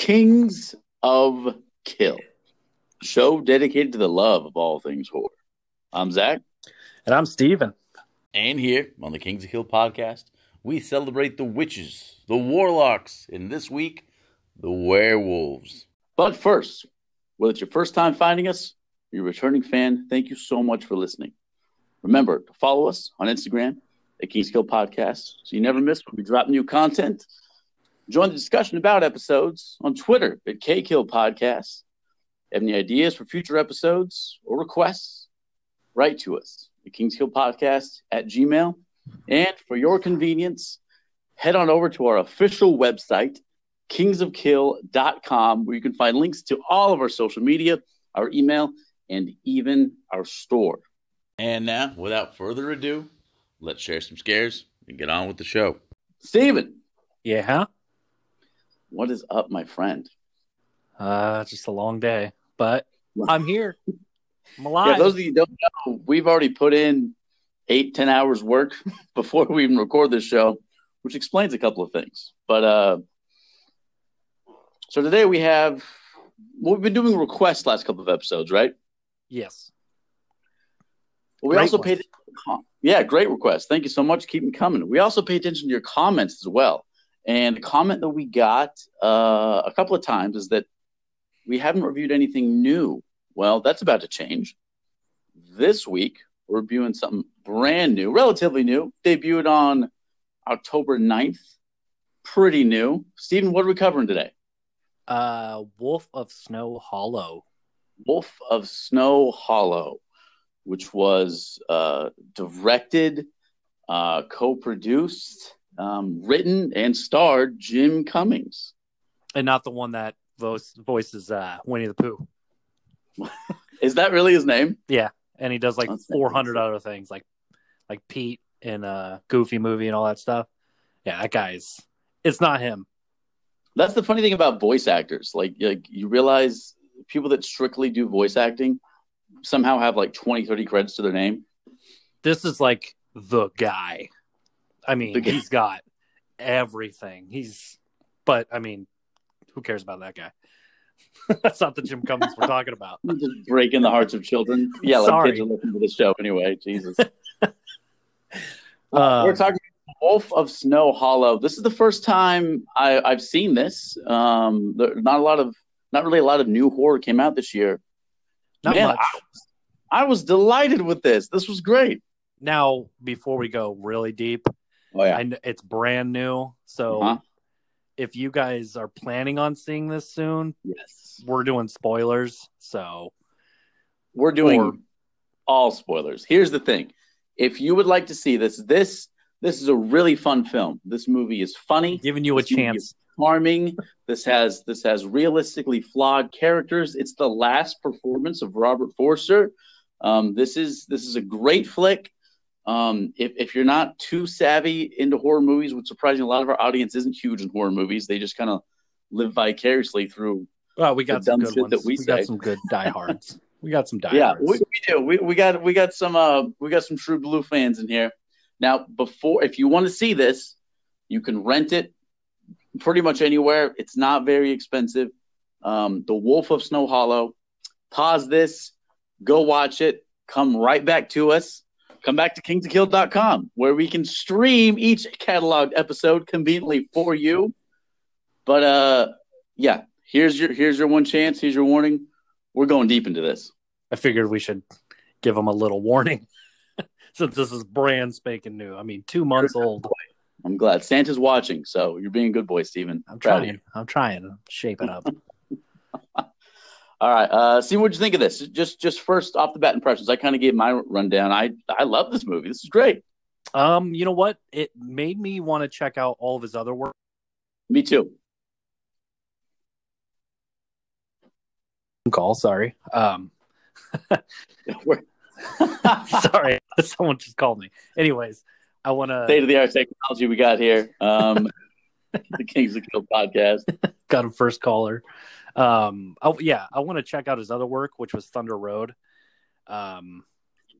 Kings of Kill, show dedicated to the love of all things horror. I'm Zach. And I'm Steven. And here on the Kings of Kill podcast, we celebrate the witches, the warlocks, and this week, the werewolves. But first, whether it's your first time finding us, or you're a returning fan, thank you so much for listening. Remember to follow us on Instagram at Kings Kill Podcast so you never miss when we drop new content. Join the discussion about episodes on Twitter at KKill Podcast. Have any ideas for future episodes or requests? Write to us at Kings Kill Podcast at Gmail. And for your convenience, head on over to our official website, kingsofkill.com, where you can find links to all of our social media, our email, and even our store. And now, without further ado, let's share some scares and get on with the show. Steven, Yeah. What is up, my friend? Uh, just a long day, but I'm here. I'm Yeah, alive. those of you don't know, we've already put in eight, ten hours work before we even record this show, which explains a couple of things. But uh so today we have well, we've been doing requests last couple of episodes, right? yes. We Great also ones. paid attention to com- yeah, great request. Thank you so much. Keep them coming. We also pay attention to your comments as well. And the comment that we got uh, a couple of times is that we haven't reviewed anything new. Well, that's about to change. This week, we're reviewing something brand new, relatively new, debuted on October 9th. Pretty new. Stephen, what are we covering today? Uh, Wolf of Snow Hollow. Wolf of Snow Hollow, which was uh, directed, uh, co produced, um, written, and starred Jim Cummings. And not the one that voice, voices uh, Winnie the Pooh. Is that really his name? Yeah, and he does like That's 400 other things, like like Pete in a Goofy movie and all that stuff. Yeah, that guy's. It's not him. That's the funny thing about voice actors. Like, like you realize people that strictly do voice acting somehow have like 20, 30 credits to their name. This is like the guy. I mean, he's got everything. He's, but I mean, who cares about that guy? That's not the Jim Cummings we're talking about. Just breaking the hearts of children. Yeah, like Sorry. kids are listening to the show anyway. Jesus. Um, We're talking Wolf of Snow Hollow. This is the first time I, I've seen this. Um, there, not a lot of, not really a lot of new horror came out this year. not Man, much. I was delighted with this. This was great. Now, before we go really deep, Oh yeah, I it's brand new. So Uh-huh. if you guys are planning on seeing this soon, yes. we're doing spoilers. So We're doing Or- all spoilers. Here's the thing: if you would like to see this, this this is a really fun film. This movie is funny. giving you a This chance. charming. This has this has realistically flawed characters. It's the last performance of Robert Forster. Um, this is this is a great flick. Um, if if you're not too savvy into horror movies, which surprisingly a lot of our audience isn't huge in horror movies, they just kind of live vicariously through. Well, we got the some good ones. that we We, got some good diehards. we got some diehards. Yeah, we, we do. We, we got we got some uh we got some true blue fans in here. Now, before if you want to see this, you can rent it pretty much anywhere. It's not very expensive. Um, the Wolf of Snow Hollow. Pause this, go watch it, come right back to us. Come back to kingsofkill.com where we can stream each cataloged episode conveniently for you. But uh yeah, here's your here's your one chance, here's your warning. We're going deep into this. I figured we should give them a little warning since this is brand spanking new. I mean, two months old. I'm glad Santa's watching, so you're being a good boy, Steven. I'm trying. I'm trying to shape it up. All right, uh, see what'd you think of this? Just, just first off the bat impressions. I kind of gave my rundown. I, I love this movie. This is great. Um, you know what? It made me want to check out all of his other work. Me too. Call, sorry. Um, sorry, someone just called me. Anyways, I want to State of the art technology we got here. Um, the Kings of Kill podcast. got a first caller. Um, oh yeah, I want to check out his other work, which was Thunder Road. Um,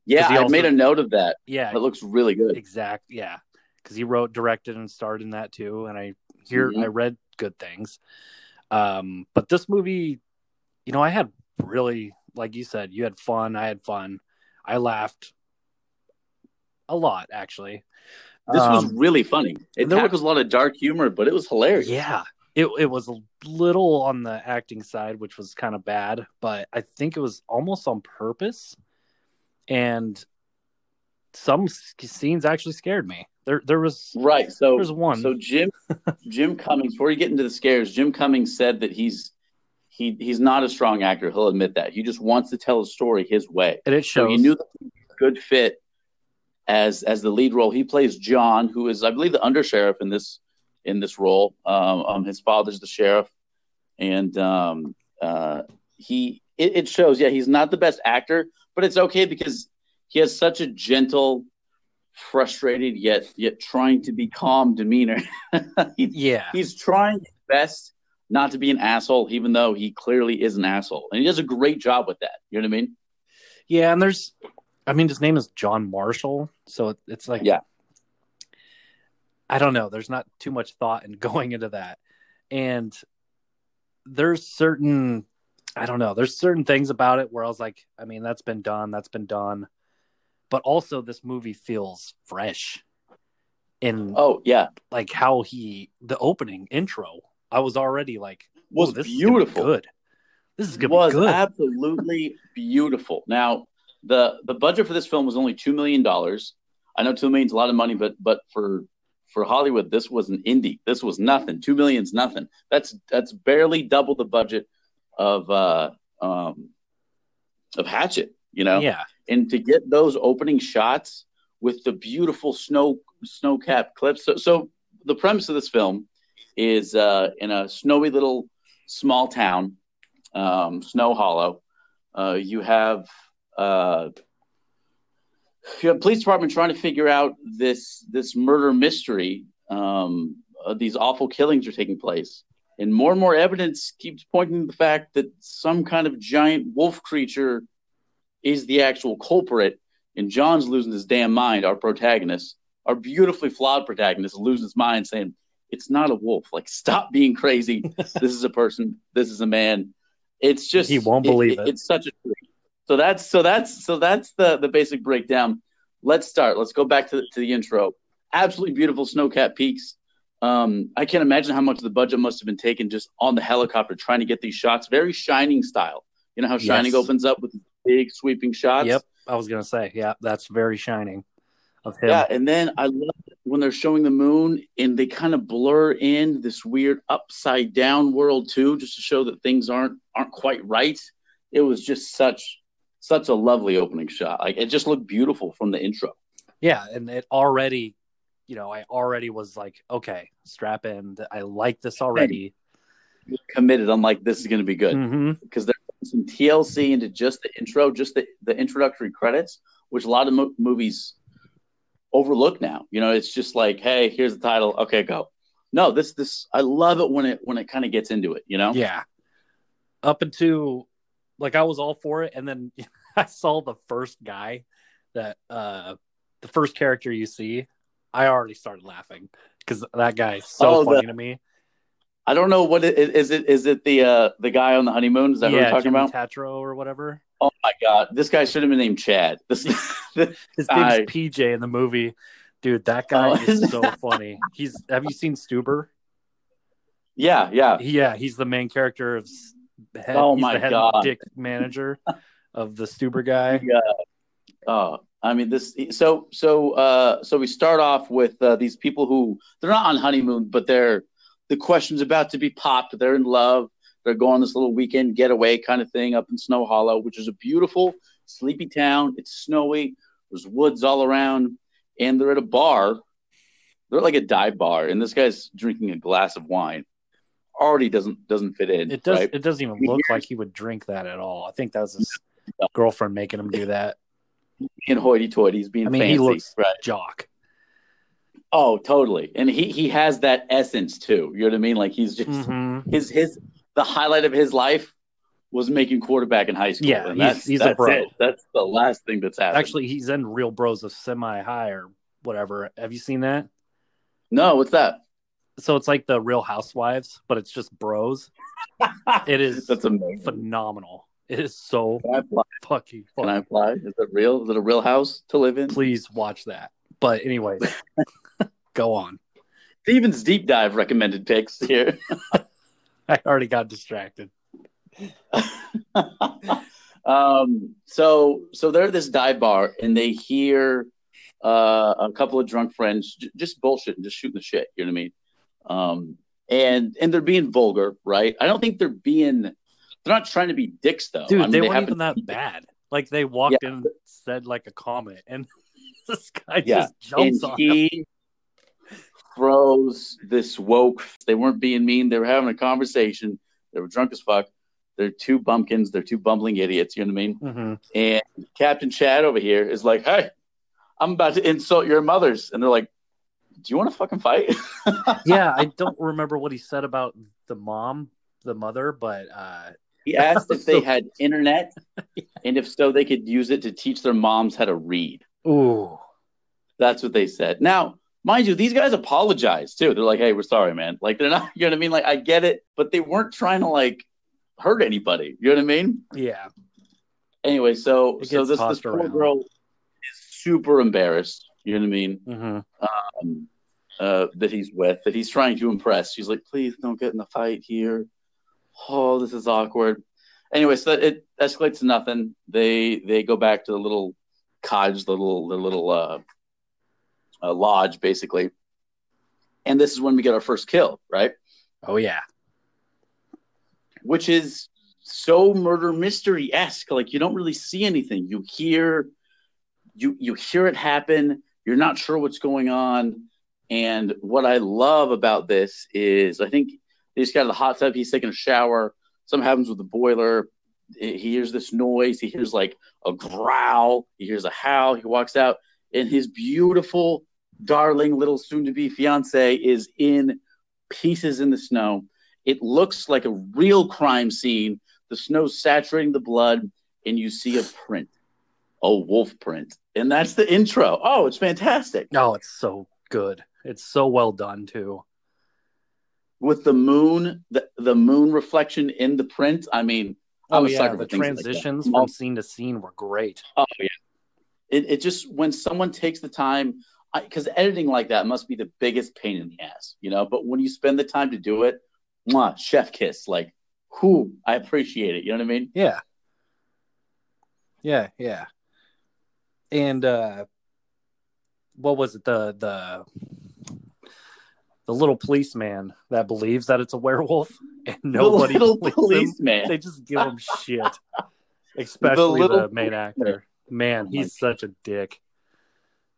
Yeah, I made a note of that. yeah, It looks really good. exact, yeah, because he wrote, directed, and starred in that too. And I hear Mhm. I read good things. Um, but this movie, you know, I had really, like you said, you had fun. I had fun. I laughed a lot, actually. This was Um, really funny. It there tackles a lot of dark humor, but it was hilarious. Yeah, it it was a little on the acting side, which was kind of bad, but I think it was almost on purpose. And some scenes actually scared me. There, there was Right. So There's one. So Jim Jim Cummings, before you get into the scares, Jim Cummings said that he's he he's not a strong actor. He'll admit that. He just wants to tell a story his way. and it So he knew that he was a good fit as as the lead role. He plays John, who is I believe the undersheriff in this in this role. Um, um his father's the sheriff, and um uh he it, it shows. Yeah, he's not the best actor, but it's okay because he has such a gentle, frustrated yet yet trying to be calm demeanor. he, yeah, he's trying his best not to be an asshole, even though he clearly is an asshole, and he does a great job with that. You know what I mean? yeah, and there's, I mean, his name is John Marshall, so it, it's like, Yeah. I don't know. There's not too much thought in going into that, and there's certain, I don't know. There's certain things about it where I was like, I mean, that's been done, that's been done, but also this movie feels fresh in Oh yeah, like how he the opening intro. I was already like, oh, was "Oh, this is gonna be beautiful. good. This is gonna was good. absolutely beautiful. Now, the the budget for this film was only two million dollars. I know two million is a lot of money, but but for for Hollywood, this was an indie. This was nothing. Two million's nothing. That's that's barely double the budget of uh um of Hatchet. You know, yeah, and to get those opening shots with the beautiful snow snow capped cliffs. So, so the premise of this film is uh, in a snowy little small town, um, Snow Hollow. Uh, you have uh, police department trying to figure out this this murder mystery. Um, uh, these awful killings are taking place, and more and more evidence keeps pointing to the fact that some kind of giant wolf creature is the actual culprit. And John's losing his damn mind. Our protagonist, our beautifully flawed protagonist, is losing his mind, saying, "It's not a wolf. Like, stop being crazy. this is a person. This is a man. It's just He won't believe it. It's such a treat. So that's so that's so that's the the basic breakdown. Let's start. Let's go back to the, to the intro. Absolutely beautiful snow-capped peaks. Um, I can't imagine how much of the budget must have been taken just on the helicopter trying to get these shots. Very Shining style. You know how Shining Yes. opens up with big sweeping shots. yep. I was gonna say, yeah, that's very shining of him. Yeah, and then I love when they're showing the moon and they kind of blur in this weird upside down world too, just to show that things aren't aren't quite right. It was just such such a lovely opening shot. Like it just looked beautiful from the intro. Yeah, and it already, you know, I already was like, okay, strap in. I like this already. Committed. I'm like, this is going to be good hmm because there's some TLC into just the intro, just the, the introductory credits, which a lot of mo- movies overlook now. You know, it's just like, hey, here's the title. Okay, go. No, this this I love it when it when it kind of gets into it. You know. Yeah. Up into, like, I was all for it, and then I saw the first guy that, uh, the first character you see. I already started laughing because that guy is so Oh, the- funny to me. I don't know what it is. It is it the uh the guy on the honeymoon? Is that what yeah, we're talking Jimmy about? Tatro or whatever. Oh my god, this guy should have been named Chad. This, His I- name's PJ in the movie. Dude, that guy Oh, is so funny. He's have you seen Stuber? yeah, yeah. Yeah, he's the main character of head, Oh my the head God. dick manager of the Stuber guy. Yeah. Oh, I mean this. So so uh so we start off with uh, these people who they're not on honeymoon, but they're the question's about to be popped. They're in love. They're going this little weekend getaway kind of thing up in Snow Hollow, which is a beautiful sleepy town. It's snowy. There's woods all around, and they're at a bar. They're like a dive bar, and this guy's drinking a glass of wine. Already doesn't doesn't fit in. It does Right? it doesn't even He look hears- like he would drink that at all. I think that was No. Girlfriend making him do that. Being hoity-toity, he's being I mean, fancy. he looks right. jock. Oh, totally. And he he has that essence too. You know what I mean? Like he's just hmm his his the highlight of his life was making quarterback in high school. Yeah, and he's- that's, he's a that's pro. it. That's the last thing that's happened. Actually, he's in Real Bros of Semi High or whatever. Have you seen that? no. What's that? so it's like the Real Housewives, but it's just bros. It is That's amazing. phenomenal. It is so Can I apply? fucking Can. I apply? Is it real? Is it a real house to live in? Please watch that. But anyway, go on. Steven's deep dive recommended picks here. I already got distracted. um, so so they're at this dive bar and they hear uh, a couple of drunk friends j- just bullshitting, just shooting the shit. You know what I mean? Um, and and they're being vulgar, right? I don't think they're being. They're not trying to be dicks though. Dude, I mean, they, weren't even that bad. Like they walked in and said like a comment, and this guy Yeah, just jumps and on him. he throws this woke. They weren't being mean. They were having a conversation. They were drunk as fuck. They're two bumpkins. They're two bumbling idiots. You know what I mean? hmm And Captain Chad over here is like, "Hey, I'm about to insult your mothers," and they're like, "Do you want to fucking fight?" Yeah, I don't remember what he said about the mom, the mother, but uh, he asked if they So- had internet, and if so, they could use it to teach their moms how to read. ooh, That's what they said. Now, mind you, these guys apologized too. They're like, "Hey, we're sorry, man." Like they're not, you know what I mean? Like I get it, but they weren't trying to like hurt anybody. You know what I mean? yeah, Anyway, so so this, this poor girl is super embarrassed. You know what I mean? hmm um, uh, that he's with, that he's trying to impress. She's like, please don't get in the fight here. Oh, this is awkward. Anyway, so it escalates to nothing. They they go back to the little cottage, the little the little uh, uh, lodge, basically. And this is when we get our first kill, right? oh yeah, Which is so murder mystery esque. Like you don't really see anything. You hear, you you hear it happen. You're not sure what's going on. And what I love about this is, I think he's got the hot tub. He's taking a shower. Something happens with the boiler. He hears this noise. He hears like a growl. He hears a howl. He walks out, and his beautiful, darling little soon-to-be fiance is in pieces in the snow. It looks like a real crime scene. The snow saturating the blood, and you see a print, a wolf print, and that's the intro. Oh, it's fantastic. oh, it's so good. It's so well done too. With the moon, the, the moon reflection in the print. I mean, Oh yeah, the things like transitions from scene to scene were great. Oh yeah, it it just when someone takes the time, because editing like that must be the biggest pain in the ass, you know. But when you spend the time to do it, mwah, chef kiss, like, who I appreciate it. You know what I mean? Yeah. Yeah, yeah. And uh what was it the the the little policeman that believes that it's a werewolf and nobody the little believes him. They just give him shit. Especially the, little main actor. Man, Oh he's such a dick.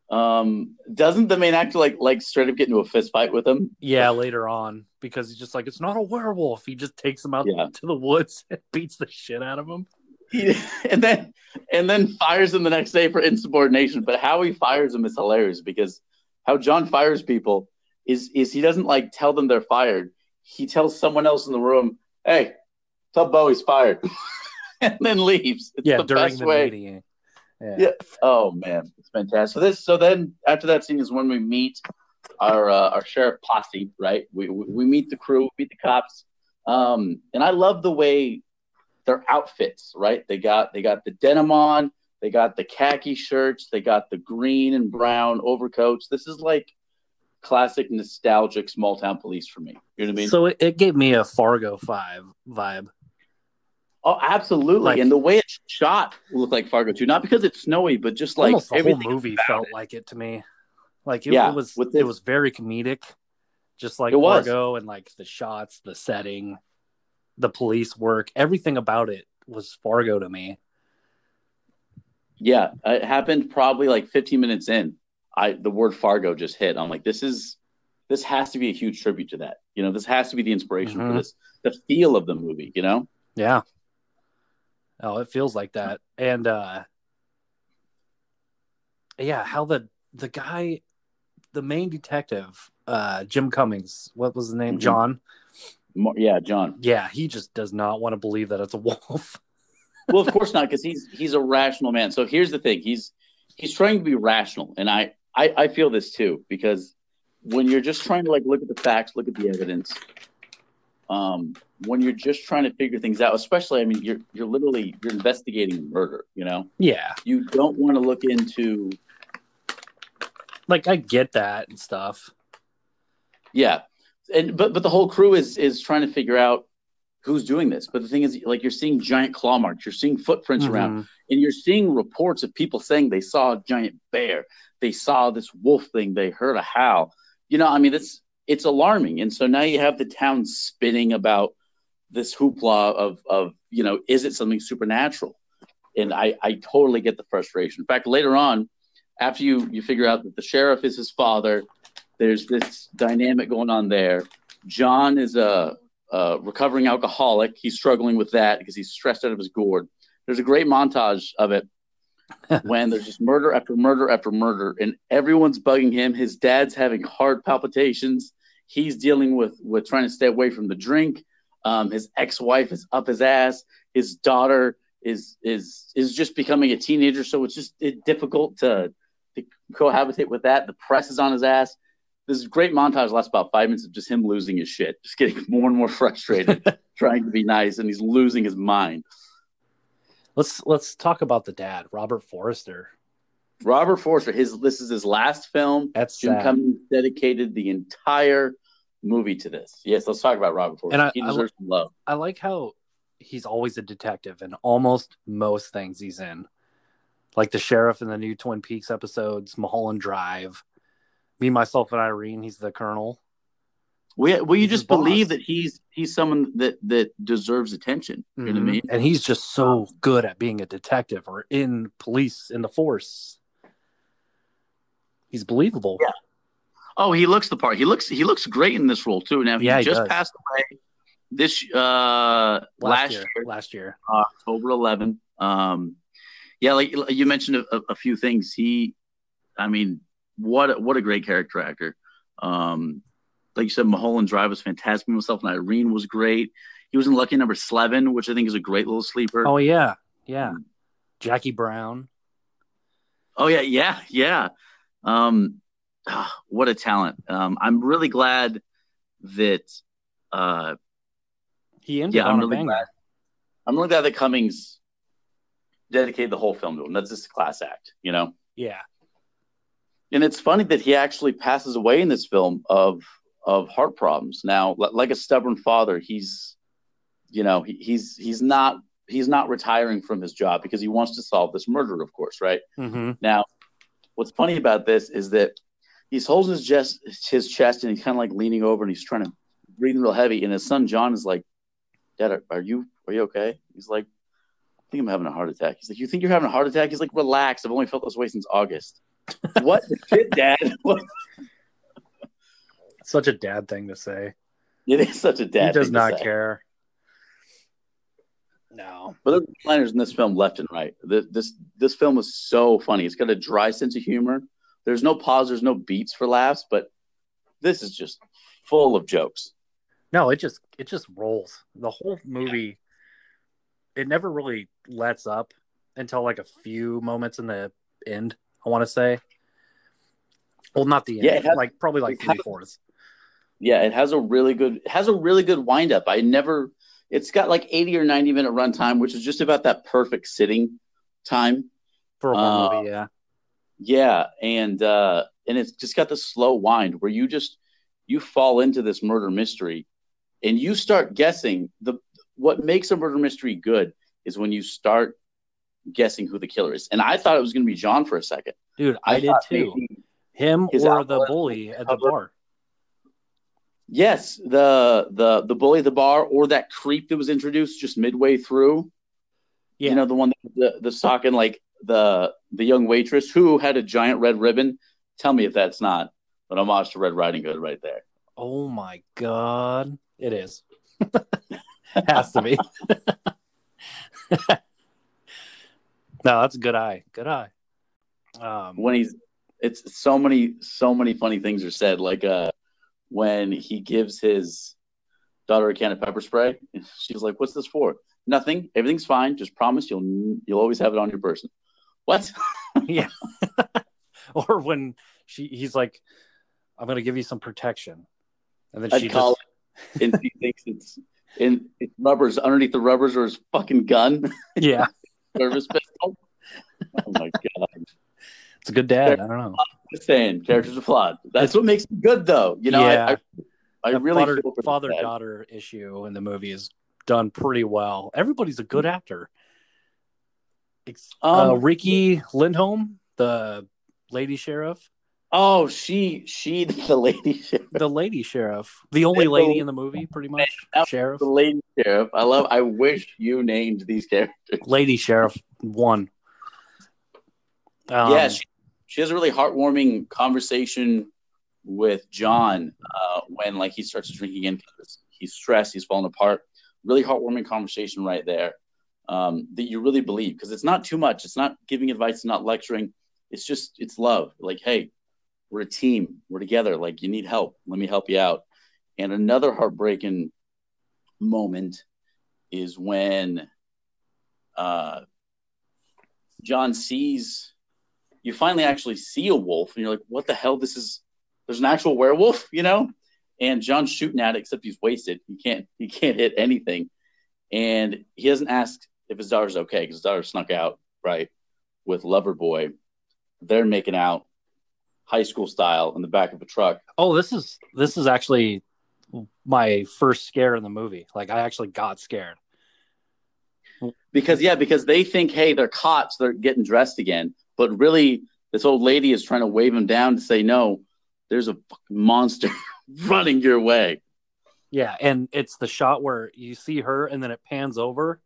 Um, doesn't the main actor like like straight up get into a fist fight with him? Yeah, later on because he's just like it's not a werewolf. He just takes him out Yeah. to the woods and beats the shit out of him. He, and then and then fires him the next day for insubordination. But how he fires him is hilarious because how John fires people is is he doesn't like tell them they're fired. He tells someone else in the room, "Hey, tell Bo he's fired," and then leaves. It's yeah, the during the way. meeting. Yeah. Yeah. Oh man, it's fantastic. So this, so then after that scene is when we meet our uh, our sheriff posse, right? We, we we meet the crew, We meet the cops, um, and I love the way their outfits, right? They got they got the denim on, they got the khaki shirts, they got the green and brown overcoats. This is like classic nostalgic small town police for me. You know what I mean? So it, it gave me a Fargo five vibe. oh, absolutely. like- and the way it's shot looked like Fargo too, not because it's snowy, but just like Almost the whole movie felt it. like it to me. Like it, Yeah, it was with it was very comedic, just like It was. Fargo and like the shots, the setting, the police work, everything about it was Fargo to me. Yeah, it happened probably like 15 minutes in. I the word Fargo just hit. I'm like, this is this has to be a huge tribute to that. You know, this has to be the inspiration Mhm. for this, the feel of the movie. You know, Yeah. Oh, it feels like that. And uh yeah, how the the guy the main detective, uh Jim Cummings, what was the name? Mhm. John. Yeah, John. Yeah, he just does not want to believe that it's a wolf. Well, of course not, because he's he's a rational man. So here's the thing: he's he's trying to be rational, and I I, I feel this too because when you're just trying to like look at the facts, look at the evidence, um, when you're just trying to figure things out, especially, I mean, you're you're literally you're investigating murder. You know, Yeah. you don't want to look into Like I get that and stuff. yeah, and but but the whole crew is is trying to figure out who's doing this. But the thing is, like, you're seeing giant claw marks, you're seeing footprints around, Mhm. and you're seeing reports of people saying they saw a giant bear, they saw this wolf thing, they heard a howl. You know, I mean, it's it's alarming, and so now you have the town spinning about this hoopla of of you know, is it something supernatural? And I I totally get the frustration. In fact, later on, after you you figure out that the sheriff is his father, there's this dynamic going on there. John is a, a recovering alcoholic. He's struggling with that because he's stressed out of his gourd. There's a great montage of it when there's just murder after murder after murder, and everyone's bugging him. His dad's having heart palpitations. He's dealing with with trying to stay away from the drink. Um, his ex-wife is up his ass. His daughter is is is just becoming a teenager, so it's just it, difficult to to cohabitate with that. The press is on his ass. This great montage lasts about five minutes of just him losing his shit, just getting more and more frustrated, trying to be nice, and he's losing his mind. Let's let's talk about the dad, Robert Forrester. Robert Forster, his this is his last film. That's Jim sad. Cummings dedicated the entire movie to this. Yes, let's talk about Robert Forster. And I- he I- deserves some love. I like how he's always a detective in almost most things he's in. Like the sheriff in the new Twin Peaks episodes, Mulholland Drive. Me, myself, and Irene, he's the colonel. We, will you He's just boss. believe that he's he's someone that that deserves attention? You know what I Mhm. mean? And he's just so good at being a detective or in police, in the force. He's believable. Yeah. Oh, he looks the part. He looks he looks great in this role too. Now he Yeah, he just does. passed away this uh last, last, year, year, Last year. October 11. Um, yeah, like you mentioned a, a few things. He, I mean, what a- what a great character actor. Um, like you said, Mulholland Drive was fantastic. Myself and Irene was great. He was in Lucky Number Slevin, which I think is a great little sleeper. Oh yeah. Yeah. Jackie Brown. Oh yeah, yeah, yeah. Um, ah, what a talent. Um, I'm really glad that. Uh, He ended Yeah, I'm on really glad. I'm really glad that Cummings dedicated the whole film to him. That's just a class act, you know. Yeah. And it's funny that he actually passes away in this film of of heart problems. Now, like a stubborn father, he's, you know, he, he's he's not he's not retiring from his job because he wants to solve this murder, of course, right? hmm Now, what's funny about this is that he's holding his chest, his chest, and he's kind of like leaning over and he's trying to breathe real heavy. And his son John is like, "Dad, are, are you are you okay?" He's like, "I think I'm having a heart attack." He's like, "You think you're having a heart attack?" He's like, "Relax. I've only felt this way since August." What the shit, Dad? Such a dad thing to say. It is such a dad. he does thing to not say. care. No. But there's liners in this film left and right. This, this this film is so funny. It's got a dry sense of humor. There's no pause. There's no beats for laughs. But this is just full of jokes. No, it just it just rolls. The whole movie it never really lets up until like a few moments in the end, I want to say. Well, not the end. Yeah, has- like probably like three fourths. Yeah, it has a really good it has a really good wind up. I never it's got like 80 or 90 minute runtime, which is just about that perfect sitting time. For a Uh, movie, yeah. Yeah, and uh and it's just got the slow wind where you just you fall into this murder mystery and you start guessing the what makes a murder mystery good is when you start guessing who the killer is. And I thought it was going to be John for a second. Dude, I, did too. Him or the bully at the bar. Yes, the the the bully at the bar or that creep that was introduced just midway through. Yeah. You know, the one that the the stalking like the the young waitress who had a giant red ribbon. Tell me if that's not an homage to Red Riding Hood right there. Oh my god. It is. Has to be. no, that's a good eye. Good eye. Um, when he's it's so many so many funny things are said like uh when he gives his daughter a can of pepper spray she's like what's this for nothing everything's fine just promise you'll you'll always have it on your person what yeah. or when she he's like I'm gonna give you some protection. And then I'd she just, and she thinks it's in it's rubbers underneath the rubbers or his fucking gun, yeah, service pistol. Oh my god! it's a good dad. I don't know. Just saying, characters are flawed. That's what makes it good, though. You know, Yeah. I, I, I really father feel for the father daughter issue in the movie is done pretty well. Everybody's a good actor. Ex- uh, Um, Riki Lindhome, the lady sheriff, Oh, she she the lady sheriff. the lady sheriff, the only lady in the movie, pretty much. Sheriff, The lady sheriff. I love. I wish you named these characters. lady sheriff, one. Um, yeah, she, she has a really heartwarming conversation with John uh, when like he starts drinking again because he's stressed, he's falling apart. Really heartwarming conversation right there um, that you really believe because it's not too much. It's not giving advice, it's not lecturing. It's just it's love. Like, hey, we're a team, we're together. Like, you need help. Let me help you out. And another heartbreaking moment is when uh, John sees you finally actually see a wolf and you're like, what the hell? This is there's an actual werewolf, you know? And John's shooting at it, except he's wasted. He can't he can't hit anything. And he doesn't ask if his daughter's okay, because his daughter snuck out, right, with Lover Boy. They're making out high school style in the back of a truck. Oh, this is this is actually my first scare in the movie. Like I actually got scared. Because yeah, because they think, hey, they're caught, so they're getting dressed again. But really, this old lady is trying to wave him down to say, no, there's a fucking monster running your way. Yeah, and it's the shot where you see her and then it pans over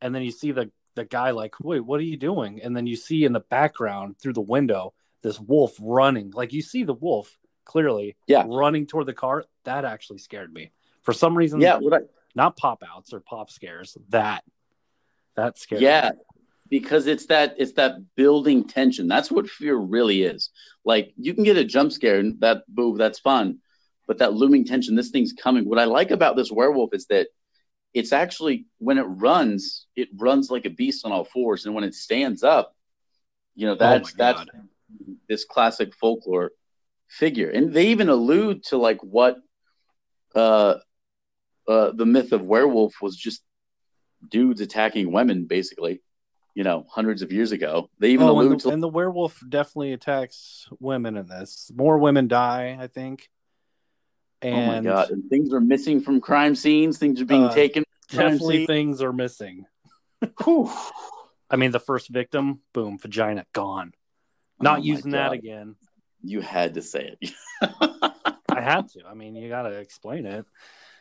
and then you see the the guy like, "Wait, what are you doing?" And then you see in the background through the window this wolf running. Like you see the wolf clearly Yeah. running toward the car. That actually scared me. For some reason, Yeah, I, not pop outs or pop scares. That that scared me, yeah me. because it's that it's that building tension that's what fear really is like you can get a jump scare and that boo that's fun but that looming tension this thing's coming what i like about this werewolf is that it's actually when it runs it runs like a beast on all fours and when it stands up you know oh that's Oh that's this classic folklore figure and they even allude to like what uh uh the myth of werewolf was just dudes attacking women basically you know hundreds of years ago they even Oh, allude and, the, to and the werewolf definitely attacks women in this. More women die, I think. And oh my god and things are missing from crime scenes things are being Uh, taken definitely scenes. things are missing. I mean, the first victim, boom, vagina gone. Oh Not my using that again. you had to say it I had to. I mean, you got to explain it.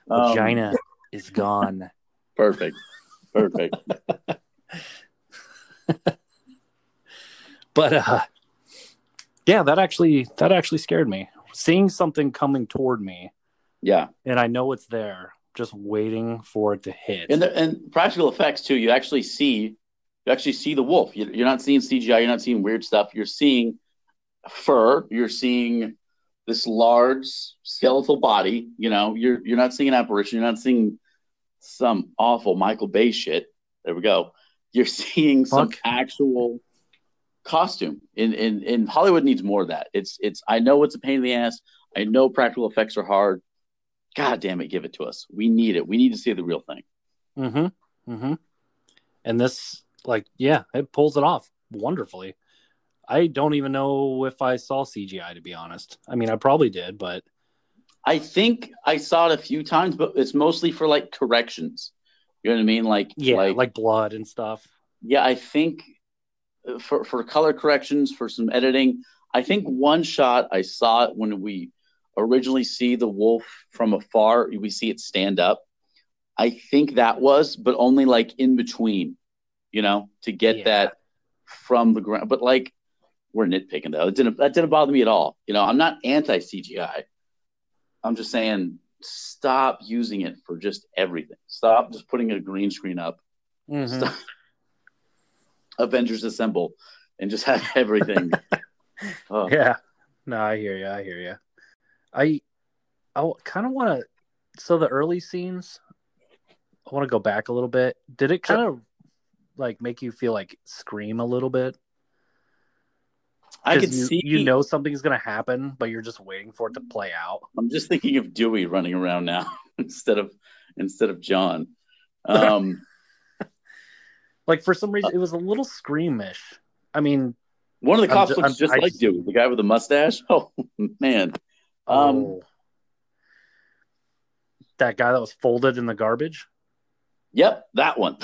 Um, Vagina is gone. perfect perfect But uh yeah, that actually that actually scared me. Seeing something coming toward me yeah and I know it's there, just waiting for it to hit. and the, and practical effects too you actually see you actually see the wolf. You, you're not seeing cgi you're not seeing weird stuff. You're seeing fur. You're seeing this large skeletal body you know. You're you're not seeing an apparition. You're not seeing some awful michael bay shit. There we go. You're seeing some Fuck. actual costume. In, in in hollywood needs more of that. It's it's i know it's a pain in the ass. I know practical effects are hard. God damn it give it to us. We need it. We need to see the real thing. Mm-hmm. Mm-hmm. And this, like, yeah, it pulls it off wonderfully. I don't even know if I saw CGI to be honest. I mean, I probably did, but I think I saw it a few times, but it's mostly for like corrections. You know what I mean? Like, yeah, like, like, blood and stuff. yeah, I think for for color corrections, for some editing, I think one shot I saw it when we originally see the wolf from afar. We see it stand up. I think that was, but only like in between, you know, to get Yeah. that from the ground. But like, we're nitpicking though. It didn't that didn't bother me at all. You know, I'm not anti CGI. I'm just saying stop using it for just everything. Stop just putting a green screen up. Mhm. Stop. Avengers Assemble and just have everything. oh, Yeah. No, I hear you. I hear you. I I kind of want to. So the early scenes, I want to go back a little bit. Did it kind of like make you feel like scream a little bit? I can you, see. you know something's gonna happen, but you're just waiting for it to play out. I'm just thinking of Dewey running around now instead of instead of John. Um, Like for some reason, it was a little screamish. I mean, one of the I'm cops ju- looks I'm- just I like just- Dewey, the guy with the mustache. Oh man, Um, oh, that guy that was folded in the garbage. yep, that one.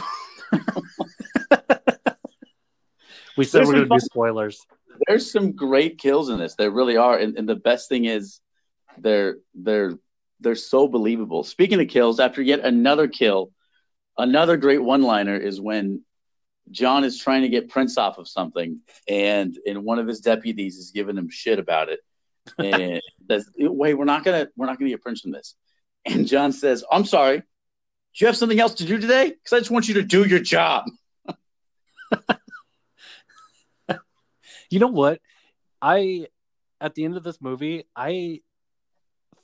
We said There's we're some gonna do spoilers. There's some great kills in this. There really are, and, and the best thing is they're they're they're so believable. Speaking of kills, after yet another kill, another great one-liner is when John is trying to get prints off of something, and and one of his deputies is giving him shit about it, and says, "Wait, we're not gonna we're not gonna get prints from this." And John says, "I'm sorry. Do you have something else to do today? Because I just want you to do your job." You know what? I at the end of this movie, I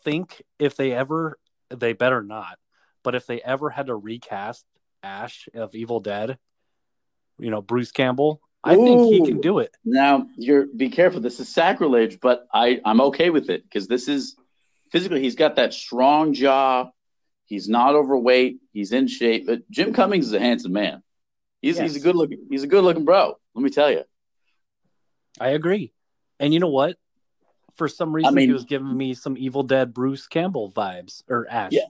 think if they ever they better not, but if they ever had to recast Ash of Evil Dead, you know, Bruce Campbell, I think he can do it. Now you're be careful. This is sacrilege, but I I'm okay with it because this is physically he's got that strong jaw. He's not overweight. He's in shape. But Jim Cummings is a handsome man. He's he's a good looking he's a good looking bro. Let me tell you. I agree. And you know what? For some reason, mean- he was giving me some Evil Dead Bruce Campbell vibes or Ash. Yeah.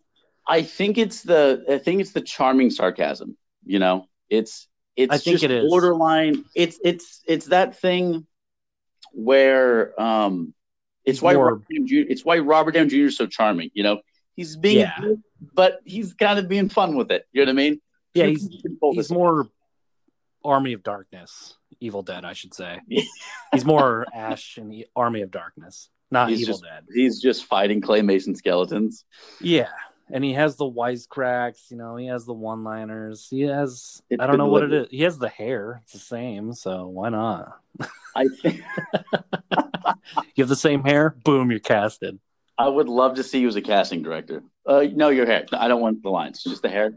I think it's the I think it's the charming sarcasm. You know, it's it's I think just it is. borderline. It's it's it's that thing where um, it's why more- Robert Jr. it's why Robert Downey Jr. is so charming. You know, he's being, Yeah. but he's kind of being fun with it. You know what I mean? Yeah, he's he's more Army of Darkness, Evil Dead, I should say. He's more Ash in the Army of Darkness, not He's Evil just- Dead. He's just fighting claymation skeletons. Yeah, and he has the wisecracks. You know, he has the one-liners. He has It's I don't know what it delivered. He has the hair. It's the same, so why not? I think You have the same hair. Boom, you're casted. I would love to see you as a casting director. Uh, no, your hair. I don't want the lines. Just the hair.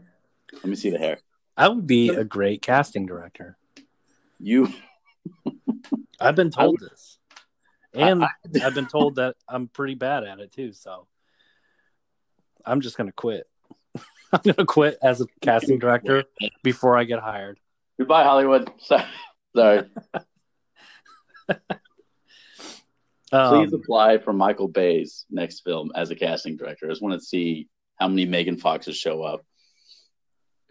Let me see the hair. I would be a great casting director. You I've been told this, and I- I, have been told that I'm pretty bad at it too. So I'm just gonna quit. I'm gonna quit as a casting director before I get hired. Goodbye, Hollywood. Sorry. Sorry. Please Um, apply for Michael Bay's next film as a casting director. I just want to see how many Megan Foxes show up.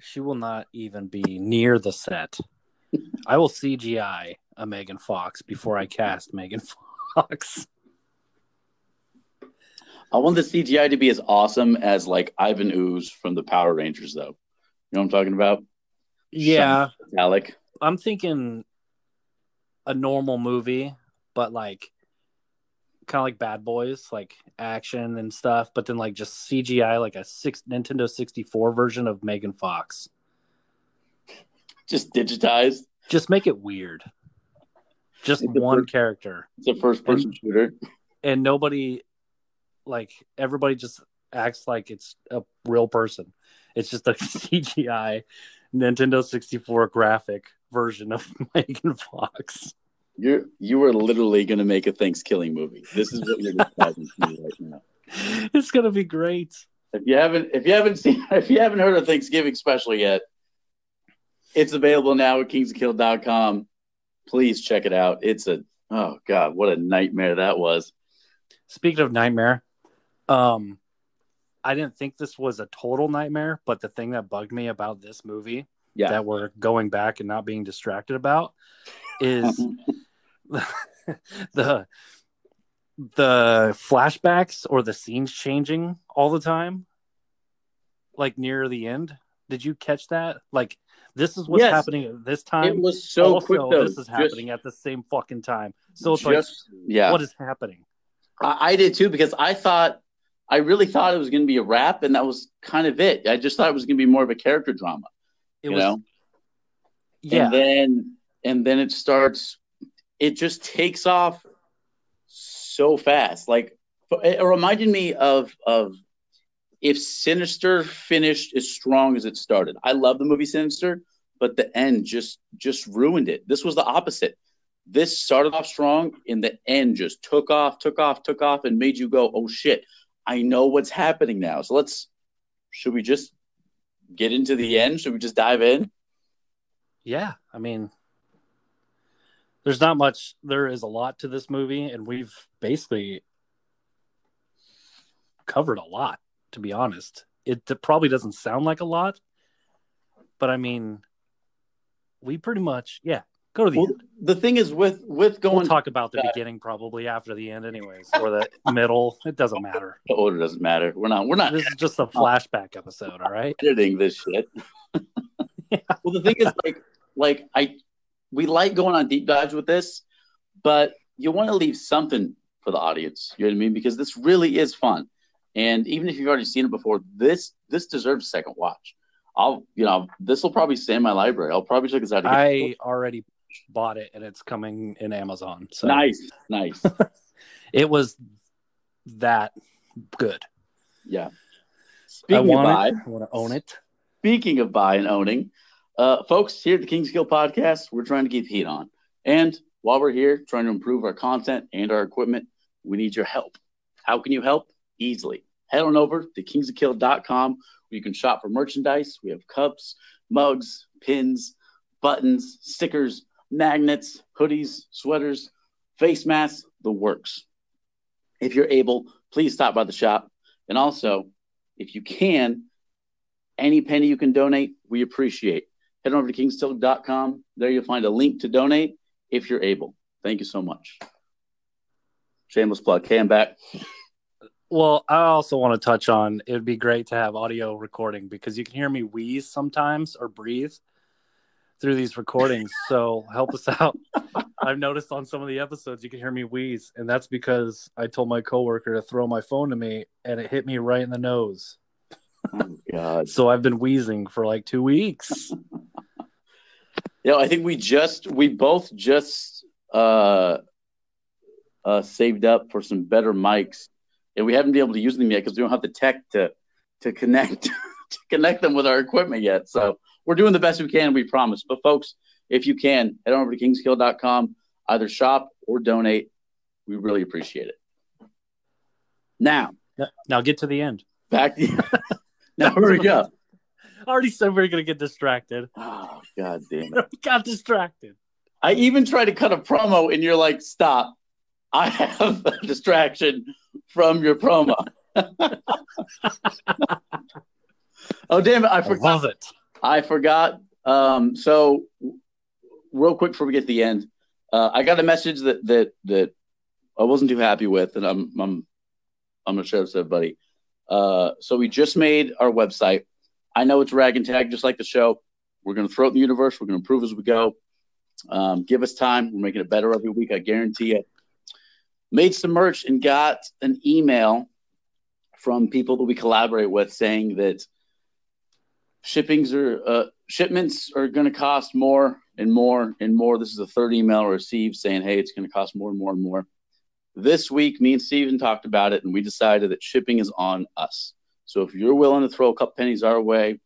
She will not even be near the set. I will CGI a Megan Fox before I cast Megan Fox. I want the CGI to be as awesome as like Ivan Ooze from the Power Rangers, though. You know what I'm talking about? Yeah, Alec. I'm thinking a normal movie, but like kind of like Bad Boys, like action and stuff, but then like just CGI, like a six Nintendo 64 version of Megan Fox. Just digitized. Just make it weird. Just It's one first- character, It's a first person shooter. and nobody, like everybody, just acts like it's a real person. It's just a CGI Nintendo 64 graphic version of Megan Fox. You're you are literally going to make a Thanksgiving movie. This is what you're describing to me right now. It's gonna be great. If you haven't if you haven't seen if you haven't heard of Thanksgiving special yet, it's available now at kingsofkill.com. Please check it out. It's a oh god, what a nightmare that was. Speaking of nightmare, um, I didn't think this was a total nightmare, but the thing that bugged me about this movie Yeah. that we're going back and not being distracted about is the the flashbacks or the scenes changing all the time, like near the end. Did you catch that? Like this is what's Yes. happening at this time it was so also, quick though. this is Just- happening at the same fucking time. So it's like, yeah. what is happening? I, I did too because I thought I really thought it was going to be a rap, and that was kind of it. I just thought it was going to be more of a character drama, It you was, know. yeah. And then and then it starts. It just takes off so fast. Like it reminded me of of if Sinister finished as strong as it started. I love the movie Sinister, but the end just just ruined it. This was the opposite. This started off strong, in the end just took off, took off, took off, and made you go, "Oh shit, I know what's happening now." So let's. Should we just get into the end? Should we just dive in? Yeah, I mean, there's not much. There is a lot to this movie, and we've basically covered a lot. To be honest, it probably doesn't sound like a lot, but I mean, we pretty much yeah. Go to the Well, end. the thing is with with going We'll talk about the Yeah. beginning probably after the end, anyways, or the middle. It doesn't matter. Oh, the order doesn't matter. We're not we're not This is just a flashback episode. All right. editing this shit. Well, the thing is, like, like I, we like going on deep dives with this, but you want to leave something for the audience. You know what I mean? Because this really is fun, and even if you've already seen it before, this this deserves a second watch. I'll, you know, this will probably stay in my library. I'll probably check this out again. I already bought it and it's coming in Amazon. So nice, nice. it was that good. Yeah. I Speaking of buy, it. I want to own it. speaking of buy and owning, uh, folks, here at the King's Kill podcast, we're trying to keep heat on. And while we're here trying to improve our content and our equipment, we need your help. How can you help? Easily. Head on over to kingsofkill.com where you can shop for merchandise. We have cups, mugs, pins, buttons, stickers, magnets, hoodies, sweaters, face masks, the works. If you're able, please stop by the shop. And also, if you can, any penny you can donate, we appreciate. Head over to kingstill.com. There you'll find a link to donate if you're able. Thank you so much. Shameless plug. I'm back. Well, I also want to touch on it would be great to have audio recording because you can hear me wheeze sometimes or breathe through these recordings. So help us out. I've noticed on some of the episodes you can hear me wheeze, and that's because I told my coworker to throw my phone to me and it hit me right in the nose. Oh, God. So I've been wheezing for like two weeks. You know, I think we just, we both just uh, uh, saved up for some better mics, and we haven't been able to use them yet because we don't have the tech to to connect to connect them with our equipment yet. So we're doing the best we can, we promise. But folks, if you can, head on over to kingskill.com, either shop or donate. We really appreciate it. Now, now get to the end. back. now here we go. I already said we are going to get distracted. Oh God damn it! Got distracted. I even tried to cut a promo, and you're like, "Stop! I have a distraction from your promo." oh damn it! I I forgot. love it. I forgot. Um, so, real quick before we get to the end, uh, I got a message that that that I wasn't too happy with, and I'm I'm I'm gonna share this with everybody. Uh, so we just made our website. I know it's rag and tag, just like the show. We're gonna throw it in the universe. We're gonna improve as we go. Um, give us time. We're making it better every week. I guarantee it. Made some merch and got an email from people that we collaborate with saying that shippings are uh, shipments are going to cost more and more and more. This is the third email received saying, "Hey, it's going to cost more and more and more." This week, me and Steven talked about it, and we decided that shipping is on us. So if you're willing to throw a couple pennies our way,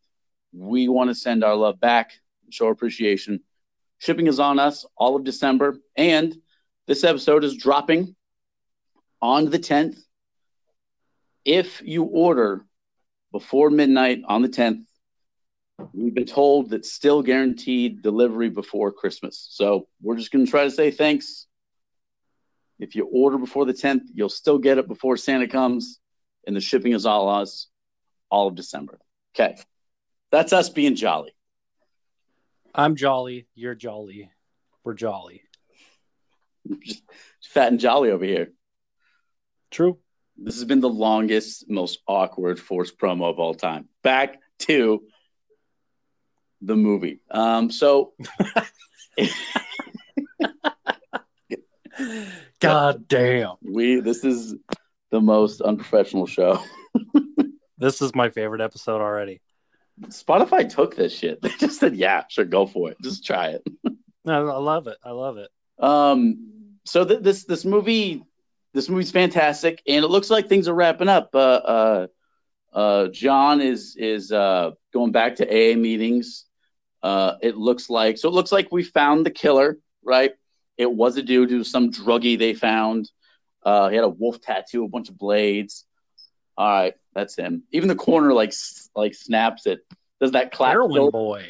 we want to send our love back, show appreciation. Shipping is on us all of December, and this episode is dropping on the 10th. If you order before midnight on the 10th, we've been told that still guaranteed delivery before Christmas. So we're just going to try to say thanks. If you order before the 10th, you'll still get it before Santa comes, and the shipping is all us all of December. Okay. That's us being jolly. I'm jolly. You're jolly. We're jolly. Just fat and jolly over here. True. This has been the longest, most awkward forced promo of all time. Back to the movie. Um, so God damn. we this is the most unprofessional show. This is my favorite episode already. Spotify took this shit. They just said, "Yeah, sure, go for it. Just try it." No, I love it. I love it. Um, so th- this this movie, this movie's fantastic, and it looks like things are wrapping up. Uh, uh, uh, John is is uh, going back to AA meetings. Uh, it looks like so. It looks like we found the killer, right? It was a dude. It was some druggie they found. Uh, he had a wolf tattoo, a bunch of blades. All right, that's him. Even the corner like like snaps it. Does that clap? Heroin syllable- boy.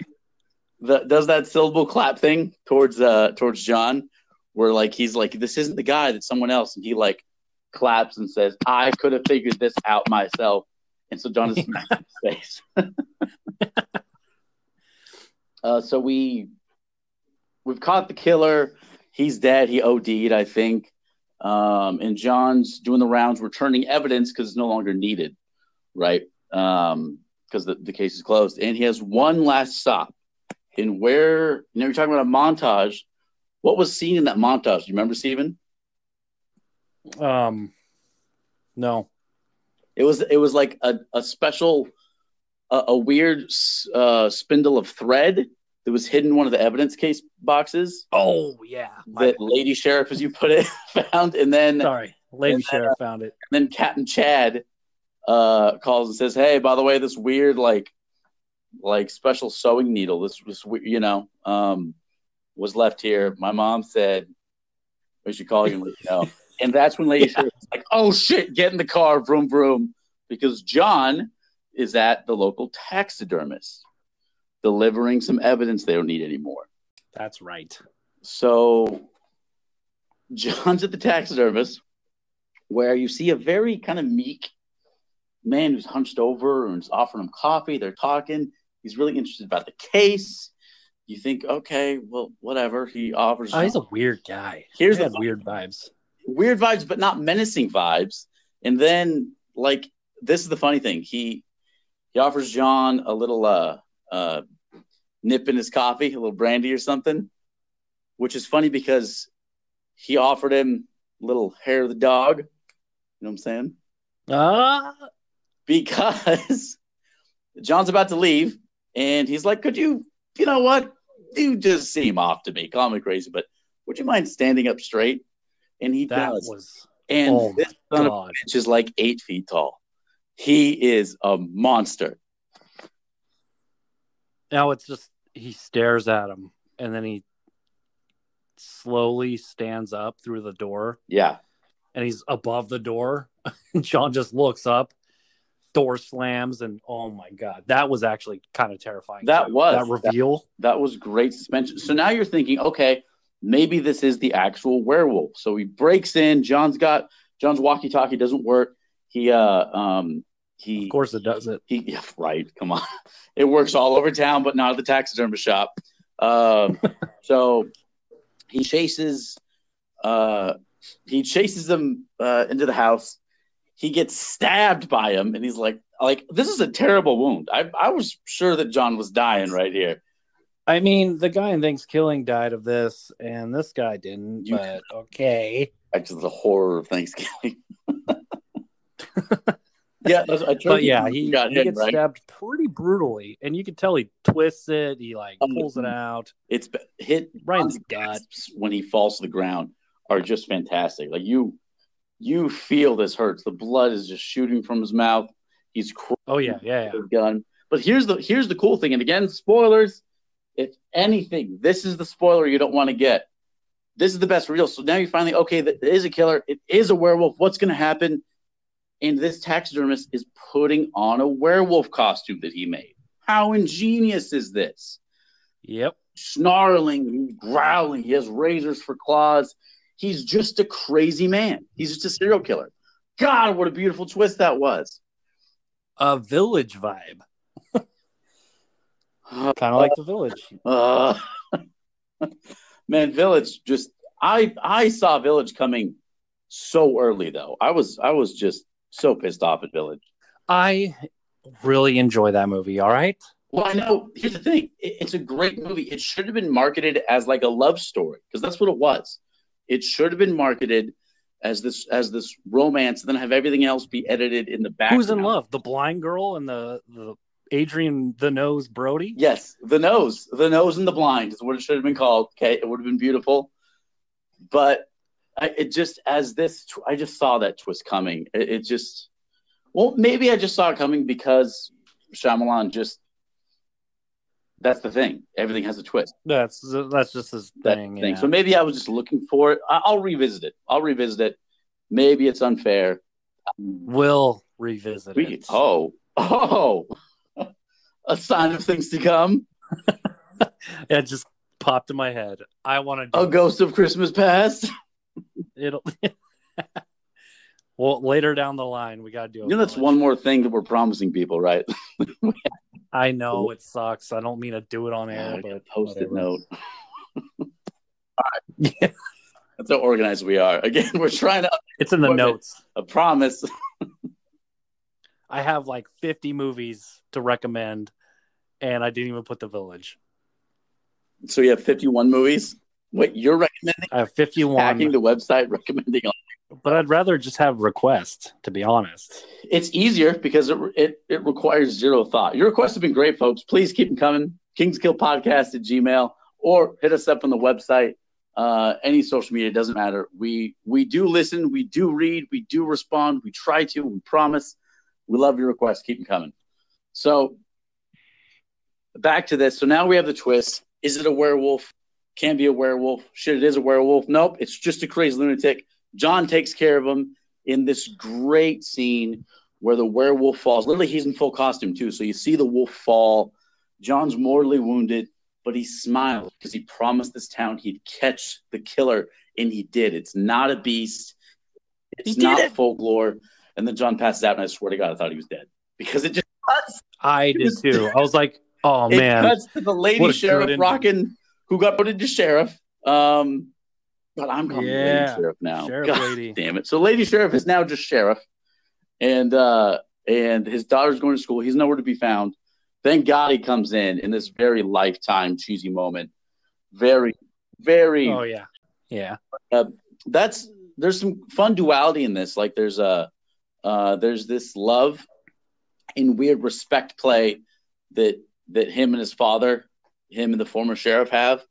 the, does that syllable clap thing towards uh towards John, where like he's like, this isn't the guy, that's someone else, and he like claps and says, I could have figured this out myself. And so John is smacked in his face. uh, so we we've caught the killer. He's dead. He OD'd, I think. Um, and John's doing the rounds, returning evidence because it's no longer needed, right? Um, because the, the case is closed. And he has one last stop. And where, you know, you're talking about a montage. What was seen in that montage? Do you remember, Steven? Um, no. It was it was like a, a special, a, a weird uh, spindle of thread that was hidden in one of the evidence case boxes Oh yeah. That Lady Sheriff, as you put it, found. And then. Sorry, Lady And Sheriff found it. And then Captain Chad uh, calls and says, "Hey, by the way, this weird like like special sewing needle, this was you know, um, was left here. My mom said we should call you and let you know." And that's when Lady Yeah. Sheriff was like, "Oh shit, get in the car, vroom vroom," because John is at the local taxidermist delivering some evidence they don't need anymore. That's right. So John's at the taxidermist where you see a very kind of meek man who's hunched over and is offering him coffee. They're talking. He's really interested about the case. You think, okay, well, whatever. He offers Oh, he's a weird guy. Here's he the weird vibes. weird vibes, but not menacing vibes. And then, like, this is the funny thing. He he offers John a little uh uh nip in his coffee, a little brandy or something, which is funny because he offered him a little hair of the dog. You know what I'm saying? Ah, Because John's about to leave, and he's like, "Could you, you know what? You just seem off to me. Call me crazy, but would you mind standing up straight?" And he that does. was And oh this son of a bitch is like eight feet tall. He is a monster. Now it's just he stares at him and then he slowly stands up through the door Yeah. and he's above the door. John just looks up, door slams, and oh my god, that was actually kind of terrifying. That too. was. that reveal. That was great suspension. So now you're thinking, okay, maybe this is the actual werewolf. So he breaks in. John's got John's walkie-talkie doesn't work. He uh um he Of course, it does it. he yeah, right. Come on, it works all over town, but not at the taxidermist shop. Um, so he chases, uh, he chases him uh, into the house. He gets stabbed by him, and he's like, like this is a terrible wound. I I was sure that John was dying right here. I mean, the guy in Thanksgiving died of this, and this guy didn't. You- but okay. Back to the horror of Thanksgiving. yeah, But yeah, he, got he hit gets right. stabbed pretty brutally, and you can tell he twists it. He like Um, pulls it out It's hit right in the gut. when he falls to the ground are just fantastic. Like you, you feel this hurts. The blood is just shooting from his mouth. He's Oh yeah, yeah, yeah. gun. But here's the here's the cool thing. And again, spoilers. If anything, this is the spoiler you don't want to get. This is the best reveal. So now you're finally okay. That is a killer. It is a werewolf. What's going to happen? And this taxidermist is putting on a werewolf costume that he made. How ingenious is this? Yep. snarling, he's growling. He has razors for claws. He's just a crazy man. He's just a serial killer. God, what a beautiful twist that was. A village vibe, kind of like the village. uh, man, Village just I I saw Village coming so early though. I was I was just so pissed off at Village. I really enjoy that movie. All right. Well, I know. Here's the thing. It- it's a great movie. It should have been marketed as like a love story because that's what it was. It should have been marketed as this as this romance, and then have everything else be edited in the back. Who's in love? The blind girl and the the Adrien the nose Brody. Yes, the nose, the nose and the blind is what it should have been called. Okay, it would have been beautiful, but I, it just as this, tw- I just saw that twist coming. It, it just, well, maybe I just saw it coming because Shyamalan just that's the thing. Everything has a twist. That's that's just his thing. thing. yeah. So maybe I was just looking for it. I- I'll revisit it. I'll revisit it. Maybe it's unfair. we'll revisit We, it. oh, oh, a sign of things to come. It just popped in my head. I want to A ghost of Christmas past. it'll. well, later down the line, we got to do. You know, that's one more thing that we're promising people, right? I know it sucks. I don't mean to do it on air, Yeah, but Post-it note. Yeah, That's how organized we are. Again, we're trying to it's in the notes. a promise. I have like 50 movies to recommend, and I didn't even put The Village. So you have 51 movies. Wait, you're recommending I have 51, hacking the website, recommending. but I'd rather just have requests, to be honest. It's easier because it, it it requires zero thought. Your requests have been great, folks. Please keep them coming. Kingskill Podcast at Gmail or hit us up on the website. Uh, any social media doesn't matter. We we do listen. We do read. We do respond. We try to. We promise. We love your requests. Keep them coming. So back to this. So now we have the twist. Is it a werewolf? Can be a werewolf. Shit, it is a werewolf. Nope, it's just a crazy lunatic. John takes care of him in this great scene where the werewolf falls. Literally, he's in full costume too. So you see the wolf fall. John's mortally wounded, but he smiles because he promised this town he'd catch the killer, and he did. It's not a beast. It's He not it. folklore. And then John passes out, and I swear to God, I thought he was dead because it just cuts. I did too. I was like, oh it man, cuts to the lady What a sheriff good ending. rocking, who got voted to sheriff. Um, but I'm calling Yeah, lady sheriff now. sheriff God lady. damn it! So lady sheriff is now just sheriff, and uh, and his daughter's going to school. He's nowhere to be found. Thank God he comes in in this very lifetime cheesy moment. Very, very. Oh yeah, yeah. That's there's some fun duality in this. Like there's a uh, there's this love and weird respect play that that him and his father, him and the former sheriff have,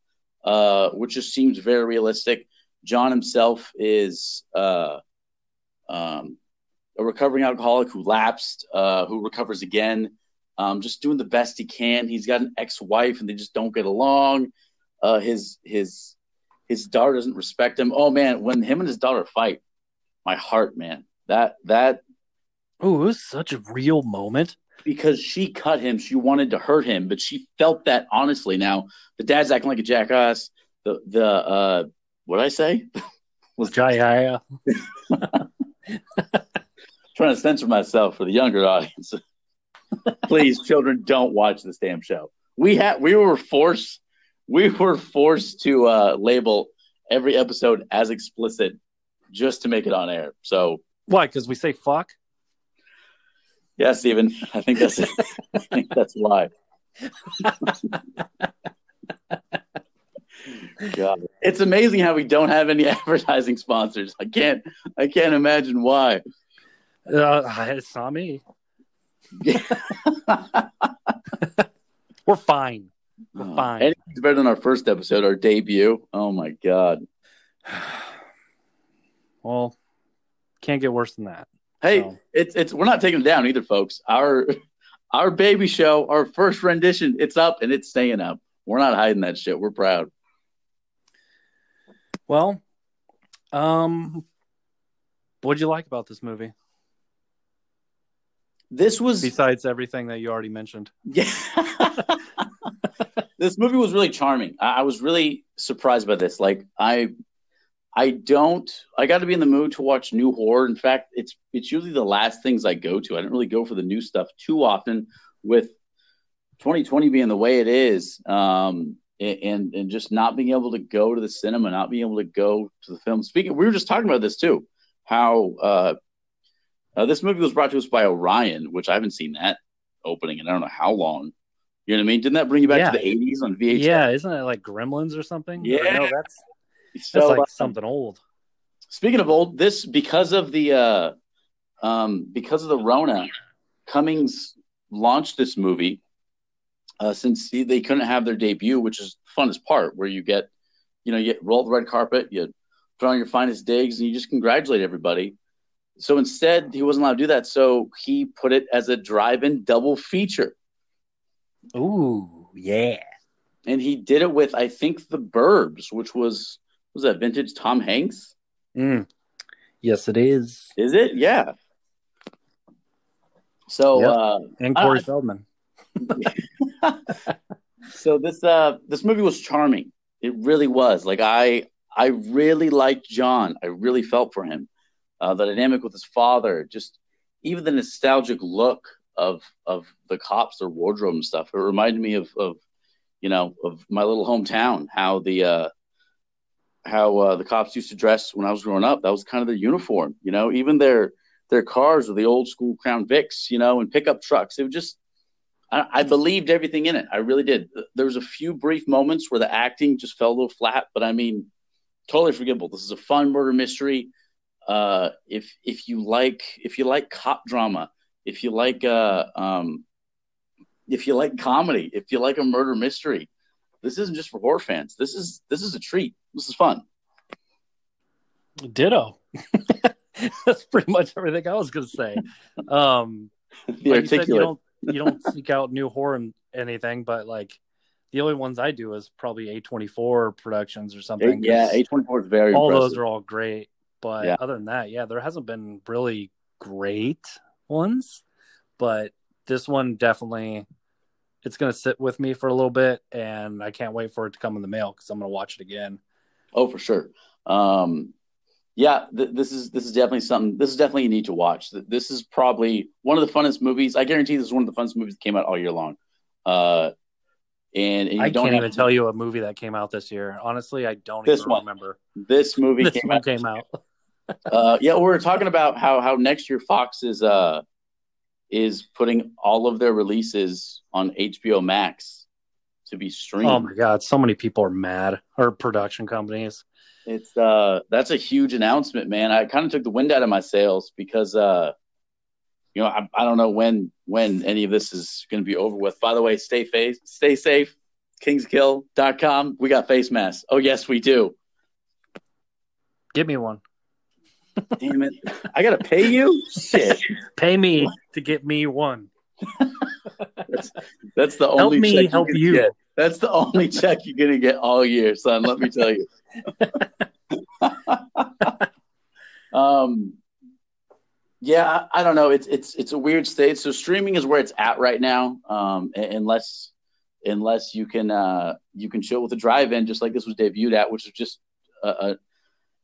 uh, which just seems very realistic. John himself is uh, um, a recovering alcoholic who lapsed, uh, who recovers again, um, just doing the best he can. He's got an ex-wife, and they just don't get along. Uh, his his his daughter doesn't respect him. Oh man, when him and his daughter fight, my heart, man, that that Oh, it was such a real moment. Because she cut him, she wanted to hurt him, but she felt that honestly. Now the dad's acting like a jackass. The the uh, what I say? was Jaya. trying to censor myself for the younger audience. Please, children, don't watch this damn show. We had we were forced we were forced to uh, label every episode as explicit just to make it on air. So Why? Because we say fuck. Yeah, Stephen, I think that's I think that's why. God. It's amazing how we don't have any advertising sponsors. I can't I can't imagine why. Uh, it's not me. We're fine. We're fine. Anything's better than our first episode, our debut. Oh my god. Well, can't get worse than that. Hey, So- it's it's we're not taking it down either, folks. Our our baby show, our first rendition, it's up and it's staying up. We're not hiding that shit. We're proud. Well, um, what'd you like about this movie This was besides everything that you already mentioned? yeah. this movie was really charming. I, I was really surprised by this. Like I I don't I got to be in the mood to watch new horror. In fact, it's it's usually the last things I go to. I don't really go for the new stuff too often with 2020 being the way it is. Um and and just not being able to go to the cinema, not being able to go to the film. Speaking, we were just talking about this too. How uh, uh, this movie was brought to us by Orion, which I haven't seen that opening in I don't know how long. You know what I mean? Didn't that bring you back Yeah. to the 80s on VHS? Yeah, isn't it like Gremlins or something? Yeah. Or no, that's that's like uh, something old. Speaking of old, this because of the uh, um, because of the Rona, Cummings launched this movie uh, since he- they couldn't have their debut, which is the funnest part, where you get, you know, you get roll the red carpet, you put on your finest digs, and you just congratulate everybody. So instead, he wasn't allowed to do that. So he put it as a drive-in double feature. Ooh, yeah. and he did it with I think the Burbs, which was was that vintage Tom Hanks? Mm. Yes, it is. Is it? Yeah. So Yep. uh, And Corey Feldman. so this uh this movie was charming. It really was. Like I I really liked John. I really felt for him. Uh, the dynamic with his father, just even the nostalgic look of of the cops, their wardrobe and stuff. It reminded me of of you know of my little hometown. How the uh, how uh, the cops used to dress when I was growing up. That was kind of their uniform. You know, even their their cars were the old school Crown Vics. You know, and pickup trucks. It was just I, I believed everything in it. I really did. There was a few brief moments where the acting just fell a little flat, but I mean, totally forgivable. This is a fun murder mystery. Uh, if if you like if you like cop drama, if you like uh, um, if you like comedy, if you like a murder mystery, this isn't just for horror fans. This is this is a treat. This is fun. Ditto. That's pretty much everything I was going to say. Um, like you said, you don't you don't seek out new horror and anything, but like the only ones I do is probably A twenty four productions or something. Yeah, A twenty four is very all impressive. those are all great. But Yeah. other than that, yeah, there hasn't been really great ones. But this one definitely it's gonna sit with me for a little bit and I can't wait for it to come in the mail because I'm gonna watch it again. Oh, for sure. Um, yeah, th- this is this is definitely something. This is definitely you need to watch. This is probably one of the funnest movies. I guarantee this is one of the funnest movies that came out all year long. Uh, and, and you I don't can't even to- tell you a movie that came out this year. Honestly, I don't This even one. remember. This movie This came out. came out. Uh, yeah, we were talking about how how next year Fox is uh is putting all of their releases on HBO Max to be streamed. Oh my god, so many people are mad or production companies. It's uh that's a huge announcement, man. I kind of took the wind out of my sails because uh you know, I, I don't know when when any of this is going to be over with. By the way, stay safe, stay safe. Kingskill.com. We got face masks. Oh yes, we do. Give me one. Damn it. I got to pay you? Shit. Pay me to get me one. That's, that's the Help only me check help you're gonna you. Get. That's the only check you're going to get all year, son, let me tell you. um yeah I, I don't know it's it's it's a weird state so streaming is where it's at right now um unless unless you can uh you can chill with a drive-in just like this was debuted at which is just uh, uh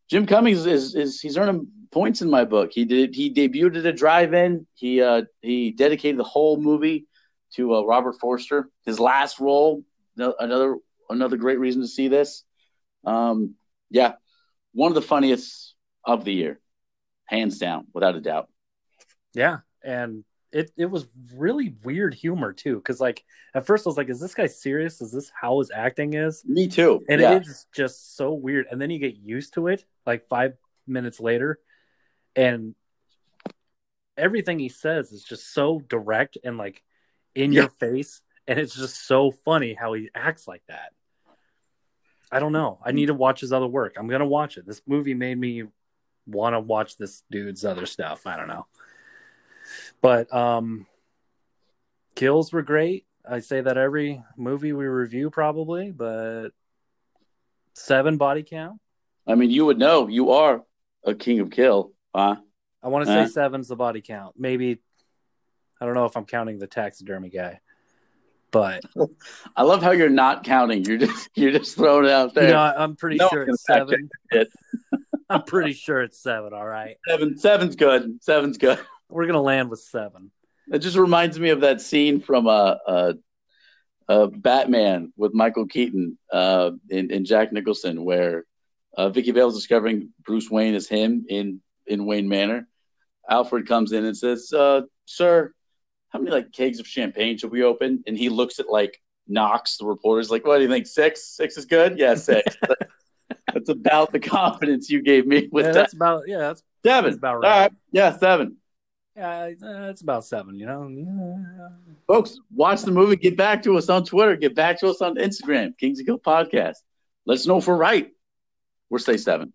jim cummings is is he's earning points in my book. He did he debuted at a drive-in. He uh he dedicated the whole movie to uh, robert forster. His last role no- another another great reason to see this. Um yeah one of the funniest of the year, hands down, without a doubt. Yeah, and it it was really weird humor too, because like at first I was like, "Is this guy serious? Is this how his acting is?" Me too. And yeah. it is just so weird. And then you get used to it, like five minutes later, and everything he says is just so direct and like in Yeah. your face, and it's just so funny how he acts like that. I don't know. I need to watch his other work. I'm gonna watch it. This movie made me want to watch this dude's other stuff. I don't know. But um kills were great. I say that every movie we review probably, but seven body count. I mean, you would know you are a king of kill. Huh? I want to say seven's the body count. Maybe I don't know if I'm counting the taxidermy guy. But I love how you're not counting. You're just you're just throwing it out there. you know, I'm pretty No sure it's seven. it. I'm pretty sure it's seven, all right. Seven seven's good. Seven's good. We're gonna land with seven. It just reminds me of that scene from uh, uh, uh, Batman with Michael Keaton uh, and, and Jack Nicholson, where uh, Vicki is discovering Bruce Wayne is him in in Wayne Manor. Alfred comes in and says, uh, "Sir, how many like kegs of champagne should we open?" And he looks at like Knox, the reporter's like, "What do you think? Six? Six is good? Yeah, six. that's about the confidence you gave me with Yeah, that. that's about yeah, that's Seven. that's about All right. right. Yeah, seven. Yeah, that's about seven. You know, Yeah. Folks, watch the movie. Get back to us on Twitter. Get back to us on Instagram, Kings and Kill Podcast. Let us know if we're right. We're say seven.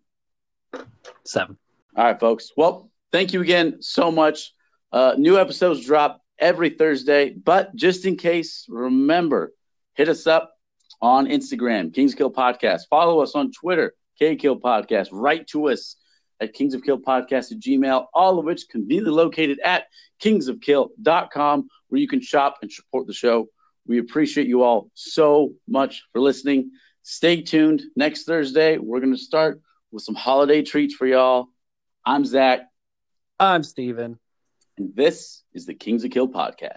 seven. All right, folks. Well, thank you again so much. Uh, new episodes drop every Thursday, but just in case, remember hit us up on Instagram, Kings Kill Podcast. Follow us on Twitter, K Kill Podcast. Write to us at Kings of Kill Podcast at Gmail, all of which conveniently located at kingsofkill.com, where you can shop and support the show. We appreciate you all so much for listening. Stay tuned. Next Thursday, we're going to start with some holiday treats for y'all. I'm Zach. I'm Steven. And this is the Kings of Kill podcast.